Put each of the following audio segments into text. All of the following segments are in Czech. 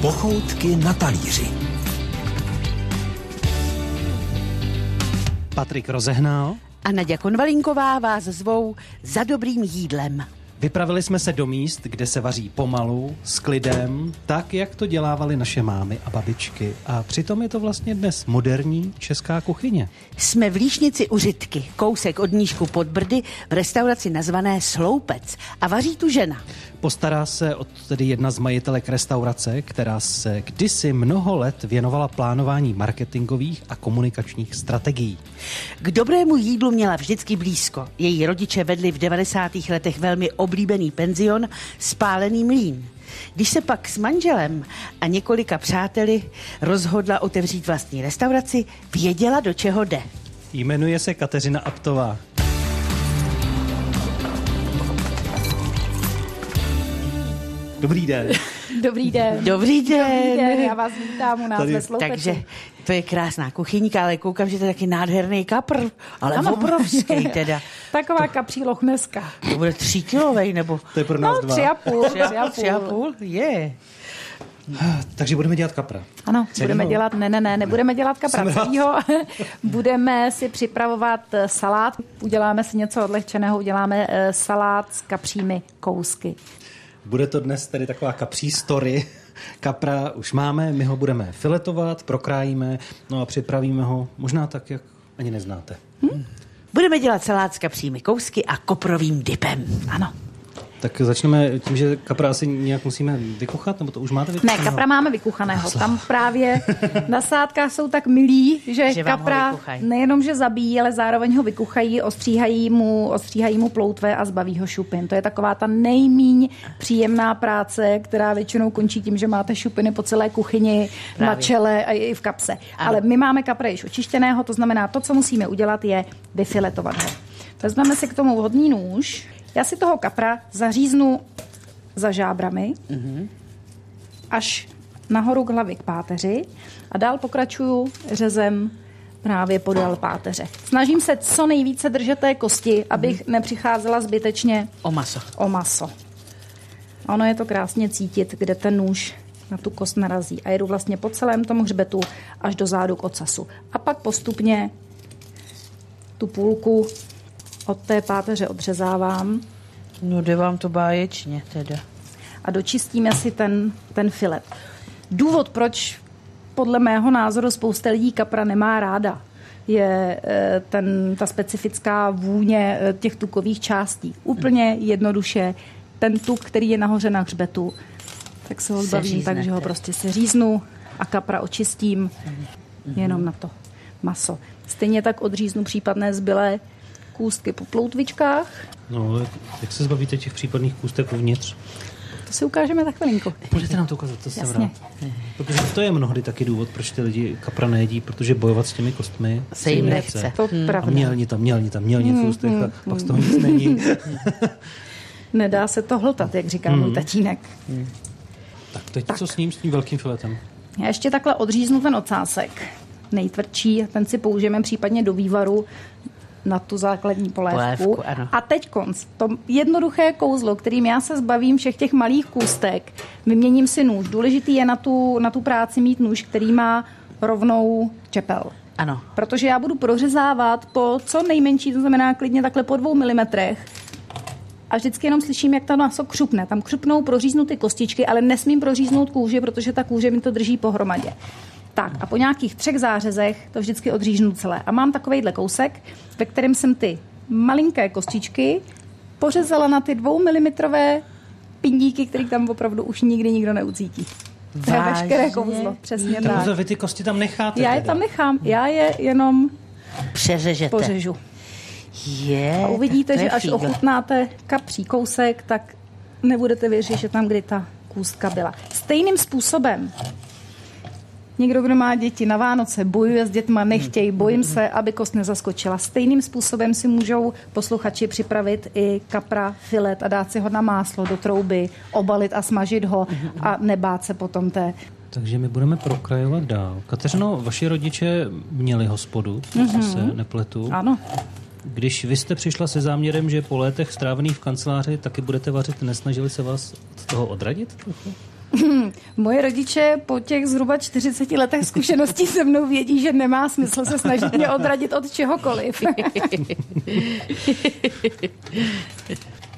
Pochoutky na talíři. Patrik rozehnal. A Naděja Konvalinková vás zvou za dobrým jídlem. Vypravili jsme se do míst, kde se vaří pomalu, s klidem, tak, jak to dělávali naše mámy a babičky. A přitom je to vlastně dnes moderní česká kuchyně. Jsme v Líšnici u Řitky, kousek od nížku pod Brdy, v restauraci nazvané Sloupec. A vaří tu žena. Postará se o tedy jedna z majitelek restaurace, která se kdysi mnoho let věnovala plánování marketingových a komunikačních strategií. K dobrému jídlu měla vždycky blízko. Její rodiče vedli v 90. letech velmi oblíbený penzion Spálený mlín. Když se pak s manželem a několika přáteli rozhodla otevřít vlastní restauraci, věděla, do čeho jde. Jmenuje se Kateřina Aptová. Dobrý den. Dobrý den. Dobrý den. Dobrý den, já vás vítám u nás Tady- ve Sloupeci. Takže to je krásná kuchyňka, ale koukám, že to je taky nádherný kapr, ale Ano. obrovský teda. Taková kapří lochneska. To bude tříkilovej, nebo To je pro nás No, dva. tři a půl. tři a, tři a půl? Je. Takže budeme dělat kapra. Ano, Celýho? budeme dělat, ne, ne, ne, nebudeme dělat kapra celýho. budeme si připravovat eh, salát. Uděláme si něco odlehčeného, uděláme eh, salát s kapřími kousky. Bude to dnes tedy taková kapří story. Kapra už máme, my ho budeme filetovat, prokrájíme, no a připravíme ho možná tak, jak ani neznáte. Budeme dělat salát s kapřími kousky a koprovým dipem. Ano. Tak začneme tím, že kapra asi nějak musíme vykuchat, nebo to už máte Ne, vykuchaného? kapra máme vykuchaného. Tam právě na sádkách jsou tak milí, že, Že kapra nejenom, že zabíjí, ale zároveň ho vykuchají, ostříhají mu, ostříhají mu ploutve a zbaví ho šupin. To je taková ta nejmíň příjemná práce, která většinou končí tím, že máte šupiny po celé kuchyni, Právě. na čele a i v kapse. Ano. Ale my máme kapra již očištěného, to znamená, to, co musíme udělat, je vyfiletovat ho. Vezmeme si k tomu vhodný nůž. Já si toho kapra zaříznu za žábrami, až nahoru k hlavy k páteři a dál pokračuju řezem právě podél páteře. Snažím se co nejvíce držet té kosti, abych nepřicházela zbytečně O maso. o maso. A ono je to krásně cítit, kde ten nůž na tu kost narazí. A jedu vlastně po celém tom hřbetu až do zádu k ocasu. A pak postupně tu půlku od té páteře odřezávám No jde vám to báječně teda. a dočistíme si ten, ten filet. Důvod, proč podle mého názoru spousta lidí kapra nemá ráda, je eh, ten, ta specifická vůně eh, těch tukových částí. Úplně jednoduše ten tuk, který je nahoře na hřbetu, tak se ho zbavím tak, že ho prostě se říznu a kapra očistím jenom na to maso. Stejně tak odříznu případné zbylé kůstky po ploutvičkách. No, ale jak se zbavíte těch případných kůstek uvnitř? To si ukážeme za chvilinku. Můžete nám to ukázat, to jsem Jasně. rád. Protože to je mnohdy taky důvod, proč ty lidi kapra nejedí, protože bojovat s těmi kostmi Se jim nechce. To A pravda. mělni tam, mělni tam, mělni v ústech a pak z toho nic není. Nedá se to hltat, jak říká můj tatínek. Tak teď co s ním, s tím velkým filetem? Já ještě takhle odříznu ten ocásek, nejtvrdší, ten si použijeme případně do vývaru na tu základní polévku. Polévku, ano. A teď konc, to jednoduché kouzlo, kterým já se zbavím všech těch malých kůstek, vyměním si nůž. Důležitý je na tu, na tu práci mít nůž, který má rovnou čepel. Ano. Protože já budu prořezávat po co nejmenší, to znamená klidně takhle po dvou milimetrech. A vždycky jenom slyším, jak to maso křupne. Tam křupnou, proříznu ty kostičky, ale nesmím proříznout kůži, protože ta kůže mi to drží pohromadě. Tak a po nějakých třech zářezech to vždycky odříznu celé. A mám takovejhle kousek, ve kterém jsem ty malinké kostičky pořezala na ty dvou milimetrové pindíky, který tam opravdu už nikdy nikdo neucítí. To je veškeré kouzlo, přesně Tak tak. pozor, vy ty kosti tam necháte Já je tam nechám, já je jenom Přeřežete. pořežu. Je, A uvidíte, že až fígl. ochutnáte kapří kousek, tak nebudete věřit, že tam kdy ta kůstka byla. Stejným způsobem Někdo, kdo má děti na Vánoce, bojuje s dětma, nechtějí, bojím se, aby kost nezaskočila. Stejným způsobem si můžou posluchači připravit i kapra, filet a dát si ho na máslo do trouby, obalit a smažit ho a nebát se potom té Takže my budeme prokrajovat dál. Kateřino, vaši rodiče měli hospodu, mm-hmm. se nepletu. Ano, Když vy jste přišla se záměrem, že po létech strávených v kanceláři taky budete vařit, nesnažili se vás od toho odradit trochu? Moje rodiče po těch zhruba 40 letech zkušeností se mnou vědí, že nemá smysl se snažit mě odradit od čehokoliv.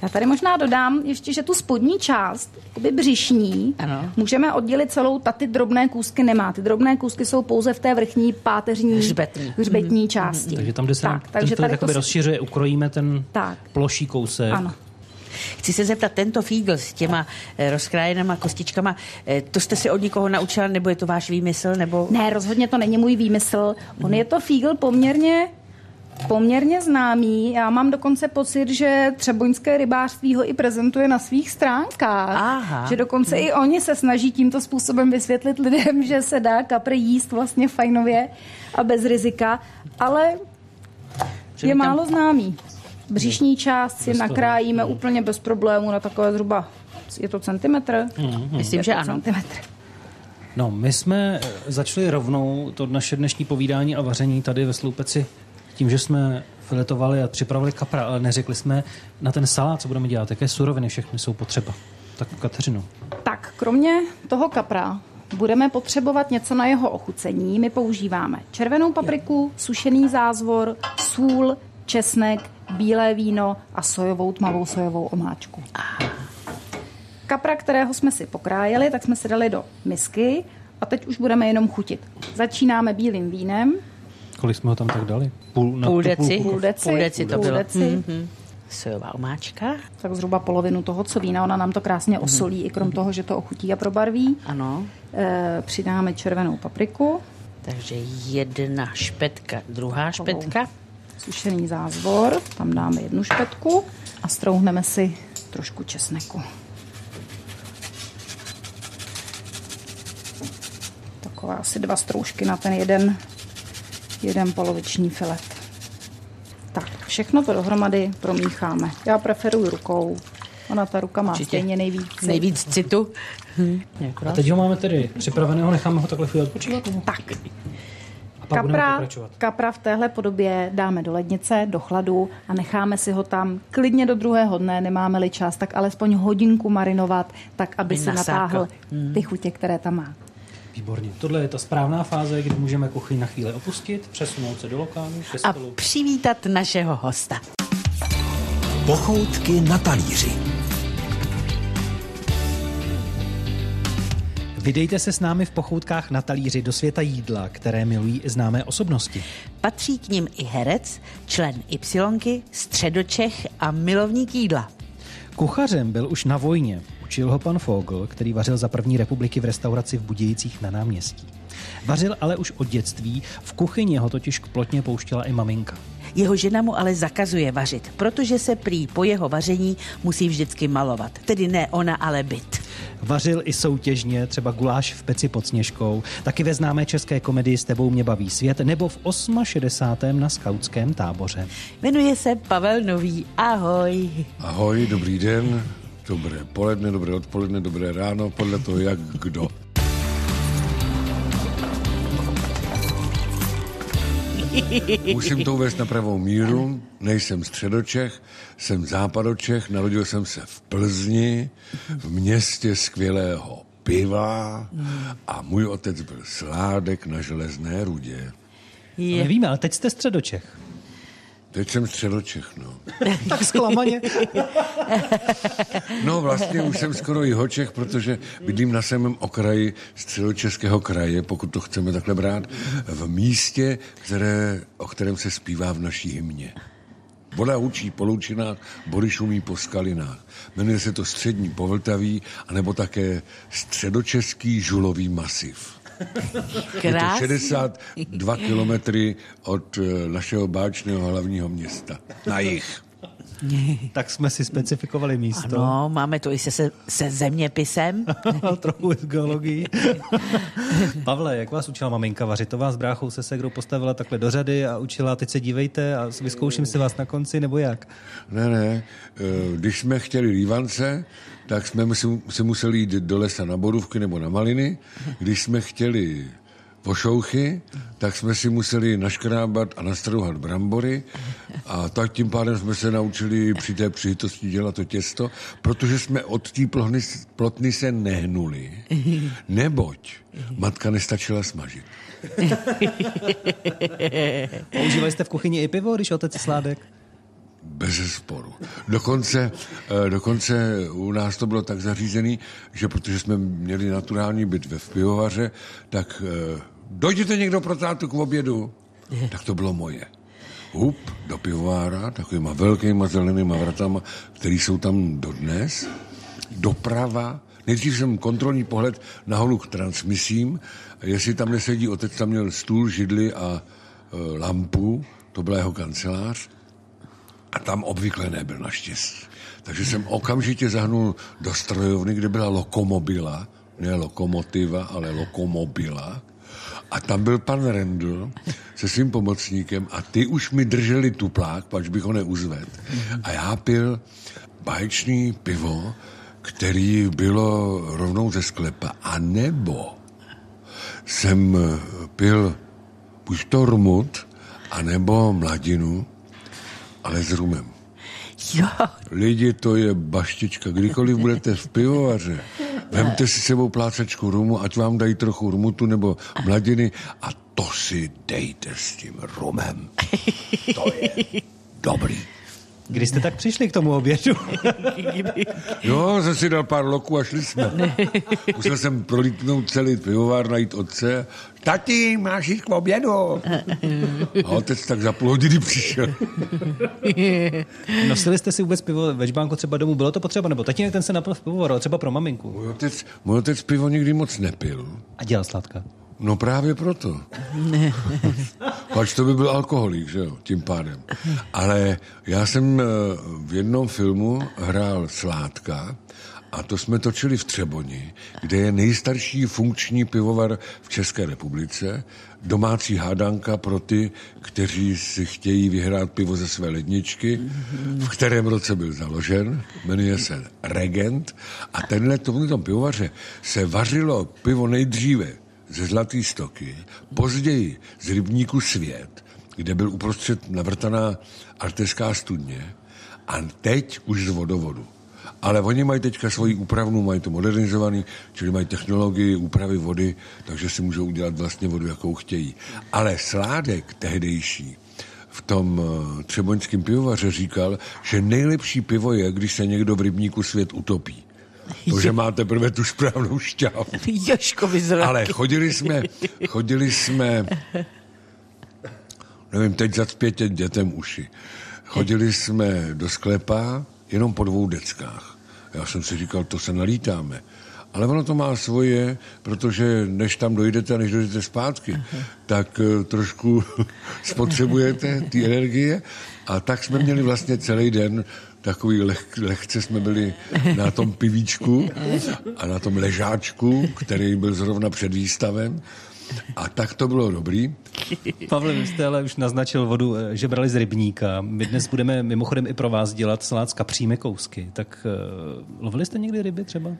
Já tady možná dodám ještě, že tu spodní část, jakoby břišní, Ano. můžeme oddělit celou, ta ty drobné kůzky nemá. Ty drobné kůzky jsou pouze v té vrchní páteřní Hřbetní. hřbetní části. Takže tam, kde se nám tak, ten takže tady to rozšiřuje, ukrojíme ten Tak. ploší kousek. Ano. Chci se zeptat, tento fígl s těma eh, rozkrájenýma kostičkama, eh, to jste si od někoho naučila, nebo je to váš výmysl, nebo... Ne, rozhodně to není můj výmysl. On je to fígl poměrně poměrně známý. Já mám dokonce pocit, že třeboňské rybářství ho i prezentuje na svých stránkách. Aha. Že dokonce i oni se snaží tímto způsobem vysvětlit lidem, že se dá kapr jíst vlastně fajnově a bez rizika, ale je málo známý. Břišní část si Bez toho. nakrájíme úplně bez problému na takové zhruba, je to centimetr? Myslím, Je že to ano. Centimetr. No, my jsme eh, začali rovnou to naše dnešní povídání a vaření tady ve Sloupeci tím, že jsme filetovali a připravili kapra, ale neřekli jsme na ten salát, co budeme dělat, jaké suroviny všechny jsou potřeba. Tak Kateřino. Tak, kromě toho kapra budeme potřebovat něco na jeho ochucení. My používáme červenou papriku, sušený zázvor, sůl, česnek, bílé víno a sojovou tmavou sojovou omáčku. Kapra, kterého jsme si pokrájeli, tak jsme si dali do misky a teď už budeme jenom chutit. Začínáme bílým vínem, Kolik jsme ho tam tak dali? Půl, na Půl deci. půl deci, Půl deci to půl bylo. deci, Mhm. Sojová omáčka, tak zhruba polovinu toho, co vína. Ona nám to krásně osolí, i krom toho, že to ochutí a probarví. ano. E, přidáme červenou papriku, Takže jedna špetka, druhá špetka. Sušený zázvor, tam dáme jednu špetku a strouhneme si trošku česneku. Takové asi dva stroužky na ten jeden, jeden poloviční filet. Tak, všechno to dohromady promícháme. Já preferuji rukou. Ona ta ruka má Určitě. stejně nejvíc. Nejvíc citu. Hm. A teď ho máme tedy připraveného, necháme ho takhle chvíli odpočívat? Tak, pak kapra, kapra v téhle podobě dáme do lednice, do chladu a necháme si ho tam klidně do druhého dne, nemáme-li čas, tak alespoň hodinku marinovat, tak aby si nasákl. natáhl ty chutě, které tam má. Výborně. Tohle je ta správná fáze, kdy můžeme kuchyň na chvíli opustit, přesunout se do lokálu, A přivítat našeho hosta. Pochoutky na talíři. Vydejte se s námi v pochoutkách na talíři do světa jídla, které milují i známé osobnosti. Patří k nim i herec, člen Y, středočech a milovník jídla. Kuchařem byl už na vojně. Učil ho pan Fogl, který vařil za první republiky v restauraci v Budějcích na náměstí. Vařil ale už od dětství, v kuchyni ho totiž plotně pouštěla i maminka. Jeho žena mu ale zakazuje vařit, protože se prý po jeho vaření musí vždycky malovat. Tedy ne ona, ale byt. Vařil i soutěžně, třeba guláš v peci pod sněžkou, taky ve známé české komedii S tebou mě baví svět, nebo v 68. na skautském táboře. Jmenuje se Pavel Nový. Ahoj. Ahoj, dobrý den, dobré poledne, dobré odpoledne, dobré ráno, podle toho, jak kdo. Musím to uvést na pravou míru. Nejsem středočech, jsem západočech, narodil jsem se v Plzni, v městě skvělého piva a můj otec byl sládek na železné rudě. Je. Nevíme, ale teď jste středočech. Teď jsem středočech, no. Tak zklamaně. No vlastně už jsem skoro jihočech, protože bydlím na samém okraji středočeského kraje, pokud to chceme takhle brát, v místě, které, o kterém se zpívá v naší hymně. Voda učí po loučinách, body šumí po skalinách. Jmenuje se to střední povltaví, anebo také středočeský žulový masiv. Je to Krásný. 62 kilometry od eh, našeho báčného hlavního města. Na jih. tak jsme si specifikovali místo. Ano, máme to i se, se, se zeměpisem. Trochu z geologii. Pavle, jak vás učila maminka vařit? To vás s bráchou se segrou postavila takhle do řady a učila, teď se dívejte a vyzkouším si vás na konci, nebo jak? Ne, ne. Eh, Když jsme chtěli lívance, tak jsme si, museli jít do lesa na borůvky nebo na maliny. Když jsme chtěli pošouchy, tak jsme si museli naškrábat a nastrouhat brambory a tak tím pádem jsme se naučili při té přítosti dělat to těsto, protože jsme od té plotny, plotny se nehnuli, neboť matka nestačila smažit. Používali jste v kuchyni i pivo, když otec sládek? Bez sporu. Dokonce, eh, dokonce u nás to bylo tak zařízený, že protože jsme měli naturální byt ve pivovaře, tak eh, dojděte někdo pro tátu k obědu. Tak to bylo moje. Hup do pivovára, takovýma velkýma zelenýma vratama, který jsou tam dodnes. Doprava, Nejdřív jsem kontrolní pohled na holu k transmisím, jestli tam nesedí, otec tam měl stůl, židli a e, lampu, to byla jeho kancelář. A tam obvykle nebyl naštěstí. Takže jsem okamžitě zahnul do strojovny, kde byla lokomobila, ne lokomotiva, ale lokomobila. A tam byl pan Rendl se svým pomocníkem a ty už mi drželi tuplák, pač bych ho neuzved. A já pil báječný pivo, který bylo rovnou ze sklepa. A nebo jsem pil buď to rmut, anebo mladinu, ale s rumem. Jo, Lidi, to je baštička. Kdykoliv budete v pivovaře, vemte si sebou plácačku rumu, ať vám dají trochu rumutu nebo mladiny a to si dejte s tím rumem. To je dobrý. Kdy jste tak přišli k tomu obědu? Jo, jsem si dal pár loků a šli jsme. Musel jsem prolítnout celý pivovár, najít otce. Tati, máš jít k obědu. A otec tak za půl hodiny přišel. Nosili jste si vůbec pivo ve žbánku třeba domů? Bylo to potřeba? Nebo tatínek ten se napil v pivovaru, třeba pro maminku. Můj otec, můj otec pivo nikdy moc nepil. A dělal sladka. No právě proto. Pač to by byl alkoholik, že jo, tím pádem. Ale já jsem eh, v jednom filmu hrál Sládka a to jsme točili v Třeboni, kde je nejstarší funkční pivovar v České republice, domácí hádanka pro ty, kteří si chtějí vyhrát pivo ze své ledničky, v kterém roce byl založen, jmenuje se Regent a tenhle tomhle pivovaře se vařilo pivo nejdříve ze Zlatý stoky, později z rybníku Svět, kde byl uprostřed navrtaná arteská studně a teď už z vodovodu. Ale oni mají teďka svoji úpravnu, mají to modernizovaný, čili mají technologii úpravy vody, takže si můžou udělat vlastně vodu, jakou chtějí. Ale sládek tehdejší v tom eh, třeboňském pivovaře říkal, že nejlepší pivo je, když se někdo v rybníku svět utopí. To, že máte prvé tu správnou šťávu. Joškovi zraky. Ale chodili jsme, chodili jsme, nevím, teď za zpětě dětem uši. Chodili jsme do sklepa jenom po dvou deckách. Já jsem si říkal, to se nalítáme. Ale ono to má svoje, protože než tam dojdete a než dojdete zpátky, tak eh, trošku spotřebujete ty energie. A tak jsme měli vlastně celý den takový leh, lehce jsme byli na tom pivíčku a na tom ležáčku, který byl zrovna před výstavem. A tak to bylo dobrý. Pavle, vy jste ale už naznačil vodu, eh, že brali z rybníka. My dnes budeme mimochodem i pro vás dělat salát s kapřími kousky. Tak uh, lovili jste někdy ryby třeba?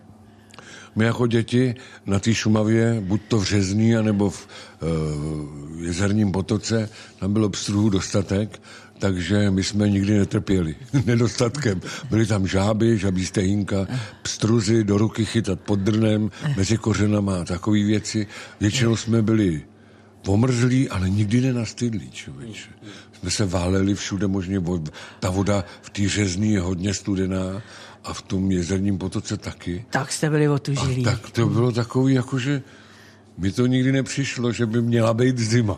My jako děti na té Šumavě, buď to v Řezní, anebo v uh, jezerním potoce, tam bylo pstruhů dostatek, takže my jsme nikdy netrpěli nedostatkem. Byly tam žáby, žabí stejinka, pstruzy do ruky chytat pod drnem, mezi kořenama a takové věci. Většinou jsme byli pomrzlí, ale nikdy nenastydlí, člověče. Jsme se váleli všude možně, ta voda v té řezní je hodně studená a v tom jezerním potoce taky. Tak jste byli A otužilí. tak to bylo takový, jakože mi to nikdy nepřišlo, že by měla být zima.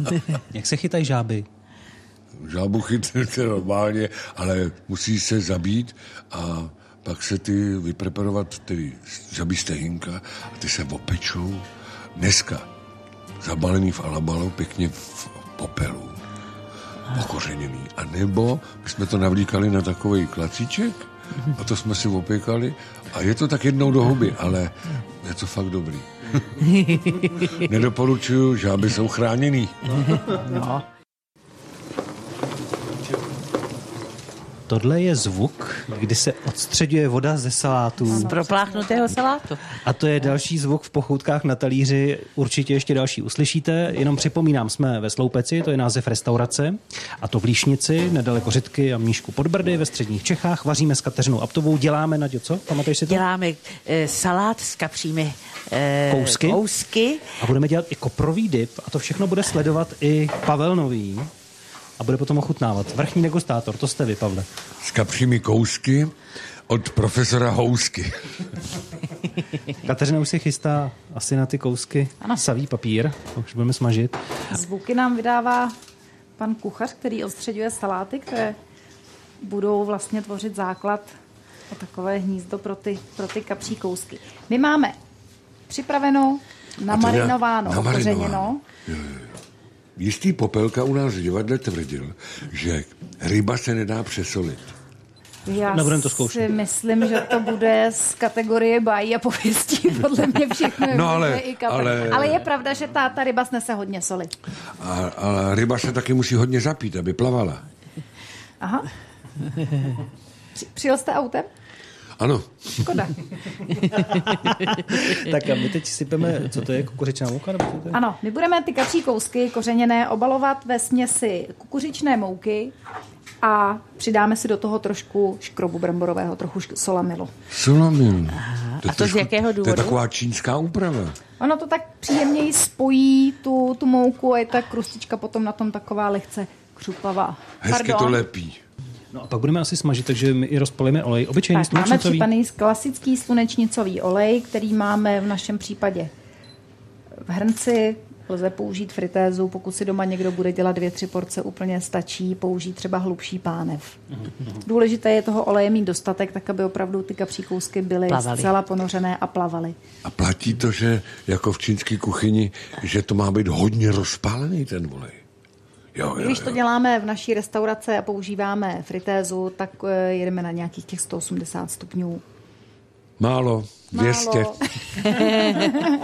Jak se chytají žáby? Žábu chytnete normálně, ale musí se zabít a pak se ty vypreparovat, tedy žabí stehínka a ty se opečou. Dneska zabalený v alabalu, pěkně v popelu, pokořeněný. A nebo my jsme to navlíkali na takový klacíček a to jsme si opěkali a je to tak jednou do huby, ale je to fakt dobrý. Nedoporučuju, žáby jsou chráněný. No. Tohle je zvuk, kdy se odstředuje voda ze salátu. Z propláchnutého salátu. A to je další zvuk v pochoutkách na talíři. Určitě ještě další uslyšíte. Jenom připomínám, jsme ve Sloupeci, to je název restaurace. A to v Líšnici, nedaleko Řitky a Mníšku pod Brdy ve středních Čechách. Vaříme s Kateřinou Aptovou. Děláme, na co? Pamatuješ si to? Děláme e, salát s kapřími e, Kousky? kousky. A budeme dělat i koprový dip a to všechno bude sledovat i Pavel Nový a bude potom ochutnávat. Vrchní degustátor, to jste vy, Pavle. S kapřími kousky od profesora Housky. Kateřina už se chystá asi na ty kousky. Ano. Savý papír, už budeme smažit. Zvuky nám vydává pan kuchař, který odstředuje saláty, které budou vlastně tvořit základ o takové hnízdo pro ty, pro ty kapří kousky. My máme připraveno, namarinováno, okořeněno. Jistý popelka u nás v divadle tvrdil, že ryba se nedá přesolit. Já Nebudem to zkoušet. si myslím, že to bude z kategorie bájí a pověstí. Podle mě všechno je No ale- i ale- ale je pravda, že ta, ta ryba snese hodně soli. A, a ryba se taky musí hodně zapít, aby plavala. Aha. Při, přijel jste autem? Ano, Škoda. tak a my teď sypeme, co to je, kukuřičná mouka? Nebo to je? Ano, my budeme ty kapří kousky kořeněné obalovat ve směsi kukuřičné mouky a přidáme si do toho trošku škrobu bramborového, trochu šk- solamilu. solamin. a to z jakého To je důvodu? taková čínská úprava. Ono to tak příjemněji spojí tu, tu mouku a je ta krustička potom na tom taková lehce křupavá. Hezky to lepí. No a pak budeme asi smažit, takže my i rozpalíme olej. Obyčejný Tak, máme připaný klasický slunečnicový olej, který máme v našem případě v hrnci. Lze použít fritézu, pokud si doma někdo bude dělat dvě, tři porce, úplně stačí použít třeba hlubší pánev. Důležité je toho oleje mít dostatek, tak aby opravdu ty kapří kousky byly Plavaly. zcela ponořené a plavaly. A platí to, že jako v čínské kuchyni, že to má být hodně rozpálený ten olej. Jo, jo, Když to jo. děláme v naší restauraci a používáme fritézu, tak eh, jedeme na nějakých těch 180 stupňů. Málo, 200. Málo.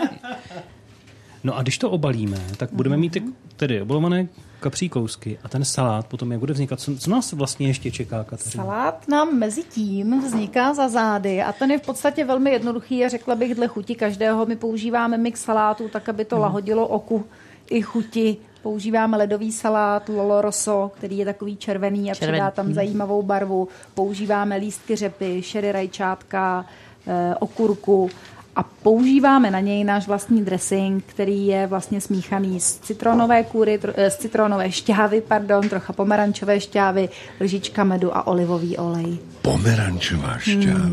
No a když to obalíme, tak budeme mít ty, tedy obalované kapří kousky a ten salát potom, jak bude vznikat. Co, co nás vlastně ještě čeká, Kateřina? Salát nám mezi tím vzniká za zády a ten je v podstatě velmi jednoduchý a řekla bych dle chuti každého. My používáme mix salátů tak, aby to lahodilo oku i chuti. Používáme ledový salát Lolo Rosso, který je takový červený a Červený. přidá tam zajímavou barvu. Používáme lístky řepy, šery rajčátka, eh, okurku a používáme na něj náš vlastní dressing, který je vlastně smíchaný z citronové kůry, tro, eh, z citronové šťávy, pardon, trocha pomerančové šťávy, lžička medu a olivový olej. Pomerančová šťáva.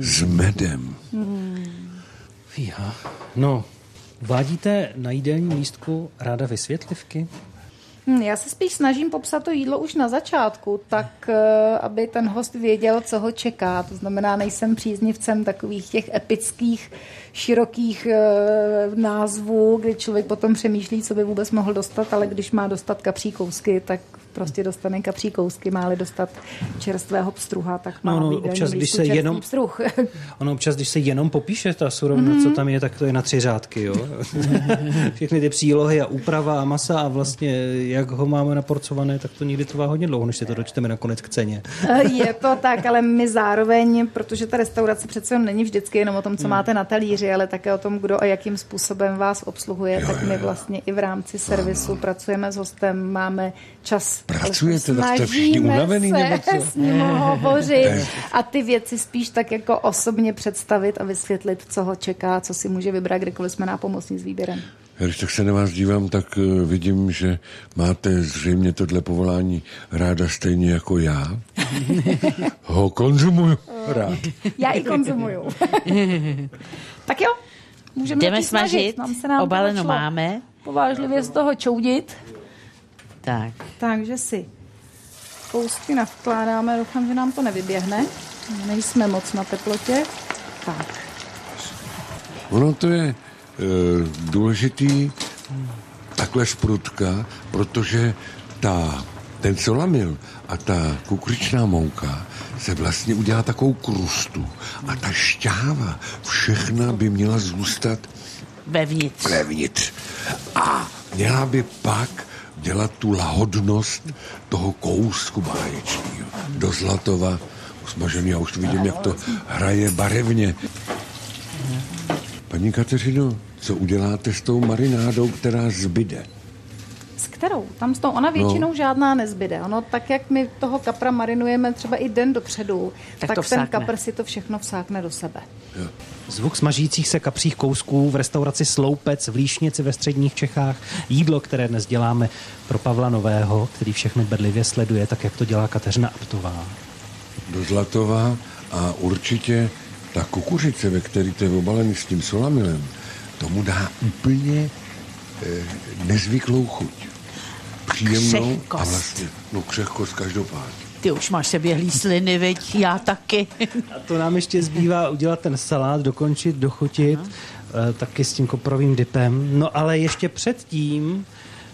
S medem. Fíha. No, vádíte na jídelním lístku ráda vysvětlivky? Hm, Já se spíš snažím popsat to jídlo už na začátku, tak eh, aby ten host věděl, co ho čeká. To znamená, nejsem příznivcem takových těch epických, širokých eh, názvů, kdy člověk potom přemýšlí, co by vůbec mohl dostat, ale když má dostat kapří kousky, tak prostě dostane kapří kousky, má-li dostat čerstvého pstruha, tak má No, no, občas, když se jenom- pstruh. Ono občas, když se jenom popíše ta surovina, mm-hmm. co tam je, tak to je na tři řádky, jo. Všechny ty přílohy a úprava a masa a vlastně jak ho máme naporcované, tak to někdy trvá hodně dlouho, než si to dočteme nakonec k ceně. Je to tak, ale my zároveň, protože ta restaurace přece jenom není vždycky jenom o tom, co máte na talíři, ale také o tom, kdo a jakým způsobem vás obsluhuje, tak my vlastně i v rámci servisu pracujeme s hostem, máme čas. Pracujete, tak jste všichni snažíme unavený, se nebo co? s ním hovořit a ty věci spíš tak jako osobně představit a vysvětlit, co ho čeká, co si může vybrat, kdykoliv jsme nápomocní s výběrem. Já Když tak se na vás dívám, tak eh, vidím, že máte zřejmě tohle povolání ráda stejně jako já. Ho konzumuju rád. Já i konzumuju. tak jo, můžeme Jdeme snažit. smažit, Nám se nám to obaleno začalo máme. Povážlivě z toho čoudit. Tak, Takže si kousky navkládáme, doufám, že nám to nevyběhne. Nejsme moc na teplotě. Tak, Ono to je e, důležitý takhle sprutka, protože ta, ten solamil a ta kukuričná mouka se vlastně udělá takovou krustu a ta šťáva všechna by měla zůstat vevnitř. vevnitř. A měla by pak dělat tu lahodnost toho kousku báječního. Do zlatova usmažený, já už to vidím, jak to hraje barevně. Paní Kateřino, co uděláte s tou marinádou, která zbyde? Kterou? Tam s tou ona většinou no. žádná nezbyde. Ono tak, jak my toho kapra marinujeme třeba i den dopředu, Tak tak, ten vsákne. kapr si to všechno vsákne do sebe. Zvuk smažících se kapřích kousků v restauraci Sloupec v Líšnici ve středních Čechách. Jídlo, které dnes děláme pro Pavla Nového, který všechno bedlivě sleduje, tak jak to dělá Kateřina Aptová. Do zlatova a určitě ta kukuřice, ve který to je obalený s tím solamilem, tomu dá úplně eh, nezvyklou chuť. Příjemnou a Křehkost. vlastně, no křehkost každopádně. Ty už máš seběhlý sliny, veď? Já taky. A to nám ještě zbývá udělat ten salát, dokončit, dochutit, eh, taky s tím koprovým dipem. No ale ještě předtím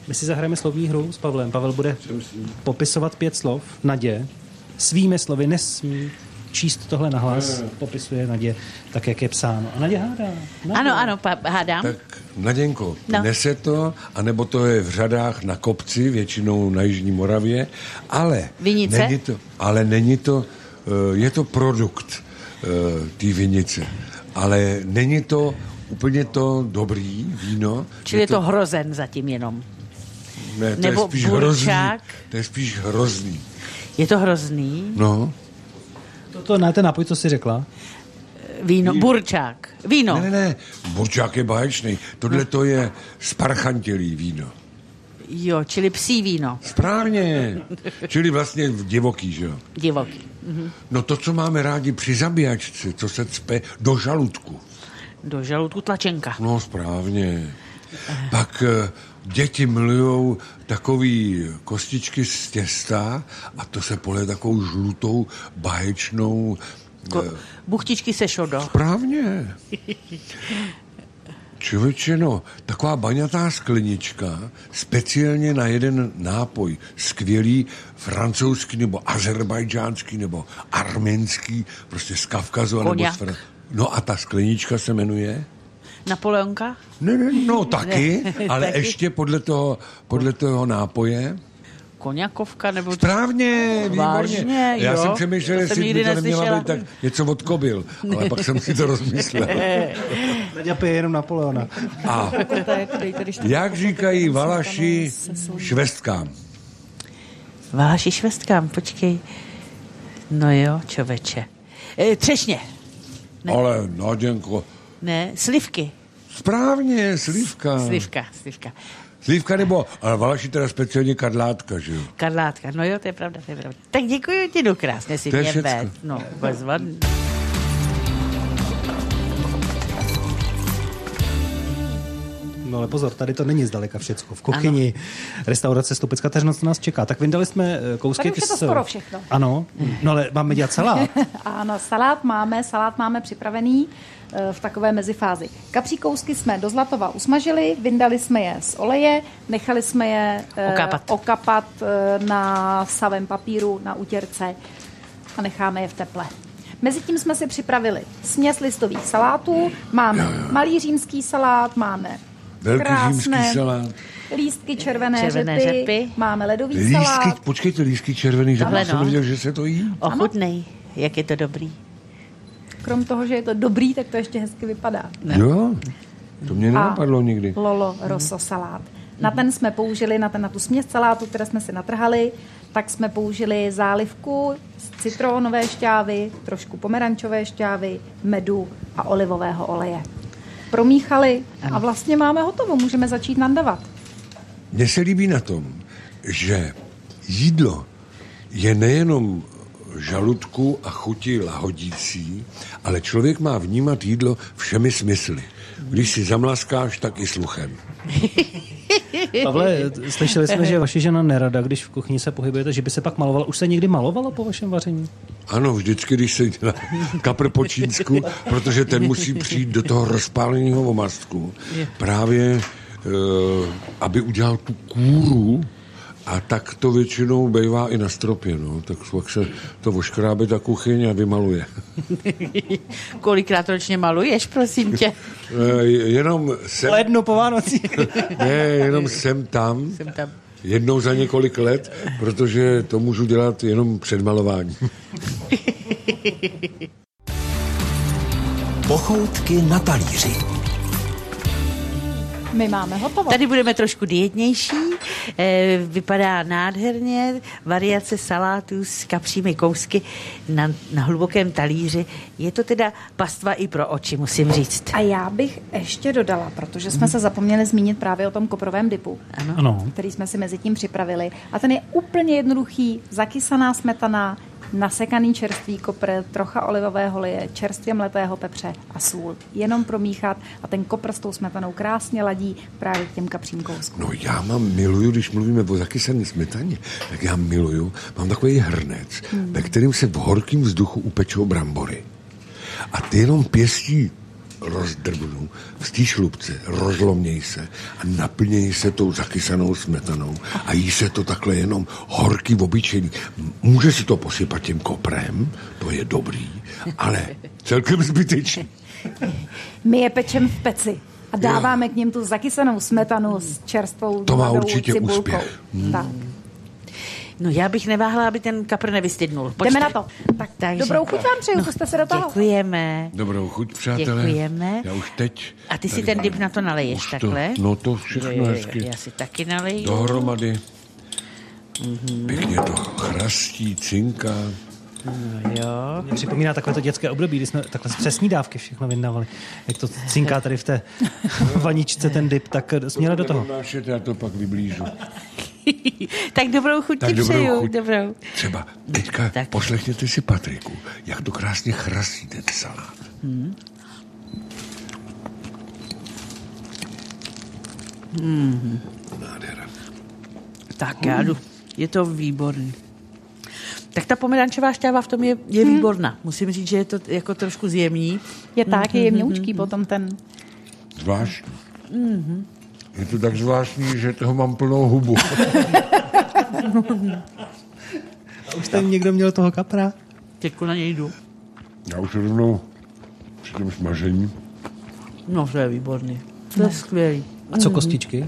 my si zahrajeme slovní hru s Pavlem. Pavel bude popisovat pět slov Nadě. Svými slovy nesmí číst tohle nahlas. Popisuje Nadě tak, jak je psáno. A Nadě hádá. Nadě. Ano, ano, pa, hádám. Tak Naděnko, No. nese to, anebo to je v řadách na kopci, většinou na Jižní Moravě, ale Vinice? není to, ale není to, eh, je to produkt eh, té vinice, ale není to úplně to dobrý víno. Čili je to hrozen zatím jenom. ne, to nebo je spíš hrozný. To je spíš hrozný. Je to hrozný. No, Toto ne, ten nápoj, co jsi řekla. Víno, burčák. Víno. ne, ne, ne, burčák je báječný. Tohle to je sparchantělý víno. Jo, čili psí víno. Správně. Čili vlastně divoký, že jo? Divoký. No to, co máme rádi při zabíjačce, co se cpe do žaludku. Do žaludku tlačenka. No správně. Pak eh, děti milují takový kostičky z těsta a to se polije takovou žlutou, báječnou... Ko- buchtičky se šodo. Správně. Člověče, no, taková baňatá sklenička, speciálně na jeden nápoj, skvělý francouzský nebo azerbajdžánský nebo arménský, prostě z Kavkazu. nebo z Fran- No a ta sklenička se jmenuje? Napoleonka? Ne, ne, no taky, ale taky. ještě podle toho, podle toho nápoje. Koněkovka nebo... Správně, výborně. Vážně, Já jo? jsem přemýšlel, jestli by to neměla neslyšela. být tak něco od kobyl, ale pak jsem si to rozmyslel. Naděja pije jenom Napoleona. A jak říkají Valaši švestkám? Váši švestkám, počkej. No jo, čověče. E, třešně. Ne. Ale, Naděnko, Ne, slivky. správně, slívka. Slivka, slivka. Slívka nebo, ale Valaši teda speciálně kadlátka, že jo? Karlátka, no jo, to je pravda, to je pravda. Tak děkuji ti, no krásně si mě. No, bezvadný. Ale pozor, tady to není zdaleka všecko. V kuchyni restaurace Stupec Kateřina, co nás čeká. Tak vyndali jsme eh, kousky. Tady už je to s- skoro všechno. Ano, no ale máme dělat salát. A na salát máme, salát máme připravený eh, v takové mezifázi. Kapří kousky jsme do zlatova usmažili, vyndali jsme je z oleje, nechali jsme je eh, Okapat. okapat na savém papíru, na utěrce a necháme je v teple. Mezitím jsme si připravili směs listových salátů, máme malý římský salát, máme Velký krásné římský salát. lístky červené, Červené řepy, řepy. máme ledový Lístky, salát, počkejte, lístky červený, že Tohle jsem no. viděl, že se to jí. Ochutnej, jak je to dobrý. krom toho, že je to dobrý, tak to ještě hezky vypadá. Jo, to mě nenapadlo nikdy. Lolo Rosso salát. Na ten jsme použili, na, ten, na tu směs salátu, které jsme si natrhali, tak jsme použili zálivku z citronové šťávy, trošku pomerančové šťávy, medu a olivového oleje. Promíchali a vlastně máme hotovo, můžeme začít nandavat. Mně se líbí na tom, že jídlo je nejenom žaludku a chuti lahodící, ale člověk má vnímat jídlo všemi smysly. Když si zamlaskáš, tak i sluchem. Pavle, slyšeli jsme, že vaše žena nerada, když v kuchyni se pohybujete, že by se pak malovala. Už se někdy malovala po vašem vaření? Ano, vždycky, když se dělá kapr po čínsku, protože ten musí přijít do toho rozpáleného omastku, právě eh, aby udělal tu kůru, a tak to většinou bývá i na stropě, no. Tak pak se to oškrábe ta kuchyň a vymaluje. Kolikrát ročně maluješ, prosím tě? Eh, jenom sem, Lednu po Vánocích. ne, jenom sem tam, Jsem tam. Jednou za několik let, protože to můžu dělat jenom před malováním. Pochoutky na talíři. My máme hotovo. Tady budeme trošku dietnější, eh, vypadá nádherně, variace salátů s kapřími kousky na, na hlubokém talíři. Je to teda pastva i pro oči, musím říct. A já bych ještě dodala, protože jsme se zapomněli zmínit právě o tom koprovém dipu, Ano. Ano. který jsme si mezi tím připravili. A ten je úplně jednoduchý, zakysaná smetana, nasekaný čerstvý kopr, trocha olivového oleje, čerstvě mletého pepře a sůl. Jenom promíchat a ten kopr s tou smetanou krásně ladí právě k těm kapřím kouskům. No já mám, miluju, když mluvíme o zakysané smetaně, tak já miluju, mám takový hrnec, hmm. ve kterém se v horkém vzduchu upečou brambory. A ty jenom pěstí rozdrbnu v té šlubce, rozlomněj se a naplněj se tou zakysanou smetanou a jí se to takhle jenom horký, obyčejný. Může si to posypat tím koprem, to je dobrý, ale celkem zbytečný. My je pečem v peci a dáváme k ním tu zakysanou smetanu s čerstvou To má určitě cibulkou. úspěch. Hmm. Tak. No já bych neváhla, aby ten kapr nevystydnul. Jdeme na to. Tak, Takže- Dobrou chuť vám přeju, puste se do toho. Děkujeme. Dobrou chuť, přátelé. Děkujeme. Já už teď... A ty si ten dip na to naleješ už takhle? To, no to všechno Jo, jo, jo, hezky. Já si taky naleju. Dohromady. Pěkně to chrastí, cinká. Jo. Mě připomíná takové to dětské období, kdy jsme takhle z přesní dávky všechno vyndávali. Jak to cinká tady v té vaničce ten dip, tak směle do toho. Nášet, já to pak vyblížu. tak dobrou chuť Tak ti dobrou přeju. chuť. Dobrou. Třeba teďka Tak. poslechněte si Patriku, jak to krásně chrastí ten salát. Hmm. Hmm. Nádhera. Tak já jdu. Je to výborný. Tak ta pomerančová šťáva v tom je, je výborná. Musím říct, že je to jako trošku zjemní. Je tak, je jemňoučký potom ten. Zvláštní. Je to tak zvláštní, že toho mám plnou hubu. A už tady někdo měl toho kapra? Teďko na něj jdu. Já už rovnou při tom smažení. No, to je výborný. To je skvělý. A co kostičky?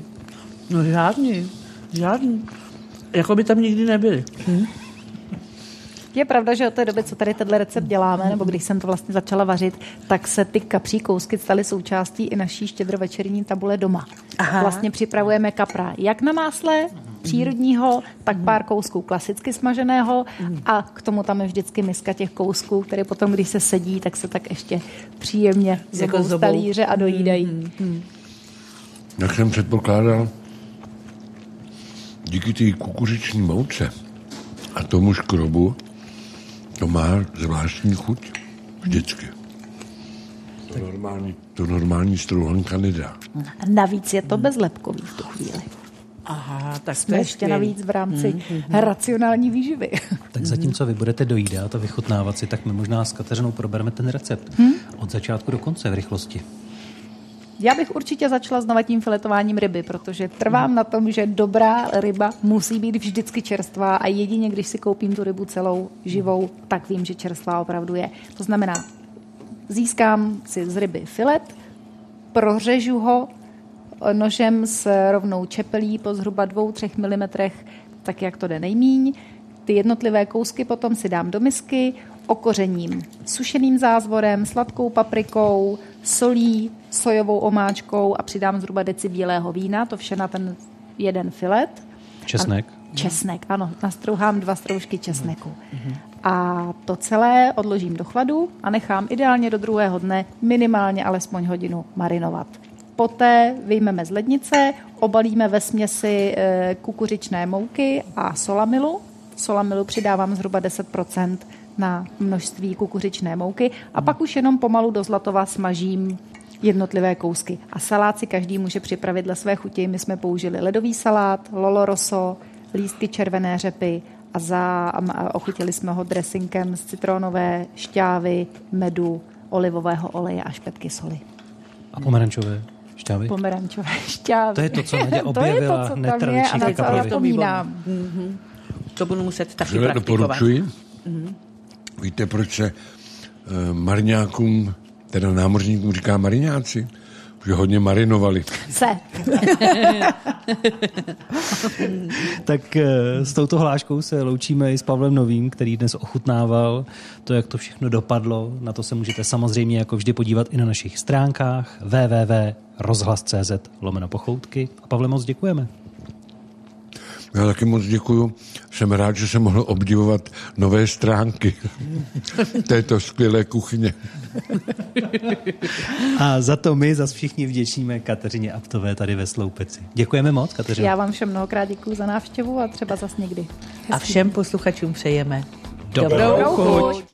No žádný. Žádný. Jako by tam nikdy nebyly. Je pravda, že od té doby, co tady tenhle recept děláme, nebo když jsem to vlastně začala vařit, tak se ty kapří kousky staly součástí i naší štědrovečerní tabule doma. Aha. Vlastně připravujeme kapra jak na másle přírodního, tak pár kousků klasicky smaženého a k tomu tam je vždycky miska těch kousků, které potom, když se sedí, tak se tak ještě příjemně Jako z talíře a dojídají. Jak jsem předpokládal, díky té kukuřiční mouce a tomu škrobu, to má zvláštní chuť. Vždycky. To normální, to normální strouhanka nedá. A navíc je to bezlepkový v tu chvíli. Aha, tak to Jsme je ještě navíc v rámci racionální výživy. Tak zatímco vy budete dojídat a vychutnávat si, tak my možná s Kateřinou probereme ten recept. Od začátku do konce v rychlosti. Já bych určitě začala znova tím filetováním ryby, protože trvám na tom, že dobrá ryba musí být vždycky čerstvá a jedině, když si koupím tu rybu celou živou, tak vím, že čerstvá opravdu je. To znamená, získám si z ryby filet, prořežu ho nožem s rovnou čepelí po zhruba 2-3 mm, tak jak to jde nejmíň. Ty jednotlivé kousky potom si dám do misky, okořením sušeným zázvorem, sladkou paprikou, solí, sojovou omáčkou a přidám zhruba deci bílého vína, to vše na ten jeden filet. Česnek. A, česnek, ano, nastrouhám dva stroužky česneku. A to celé odložím do chladu a nechám ideálně do druhého dne minimálně alespoň hodinu marinovat. Poté vyjmeme z lednice, obalíme ve směsi eh, kukuřičné mouky a solamilu. Solamilu přidávám zhruba 10% na množství kukuřičné mouky a pak už jenom pomalu do zlatova smažím jednotlivé kousky. A salát si každý může připravit dle své chuti. My jsme použili ledový salát, loloroso, lístky červené řepy a, za, a ochutili jsme ho dressinkem z citronové šťávy, medu, olivového oleje a špetky soli. A pomerančové šťávy. Pomerančové šťávy. To je to, co Nadě to je to, objevila co tam hned je a tradičník na ke co kaprovi. zapomínám. To budu muset taky Vřele praktikovat. doporučuji. Víte, proč se uh, mariňákům, teda námořníkům říká mariňáci? že hodně marinovali. Se. Tak eh, s touto hláškou se loučíme i s Pavlem Novým, který dnes ochutnával to, jak to všechno dopadlo. Na to se můžete samozřejmě jako vždy podívat i na našich stránkách www.rozhlas.cz lomeno pochoutky. A Pavle, moc děkujeme. Já taky moc děkuju. Jsem rád, že jsem mohl obdivovat nové stránky této skvělé kuchyně. A za to my zase všichni vděčíme Kateřině Aptové tady ve Sloupeci. Děkujeme moc, Kateřino. Já vám všem mnohokrát děkuji za návštěvu a třeba zas někdy. A všem posluchačům přejeme Dobrou Dobrou chuť.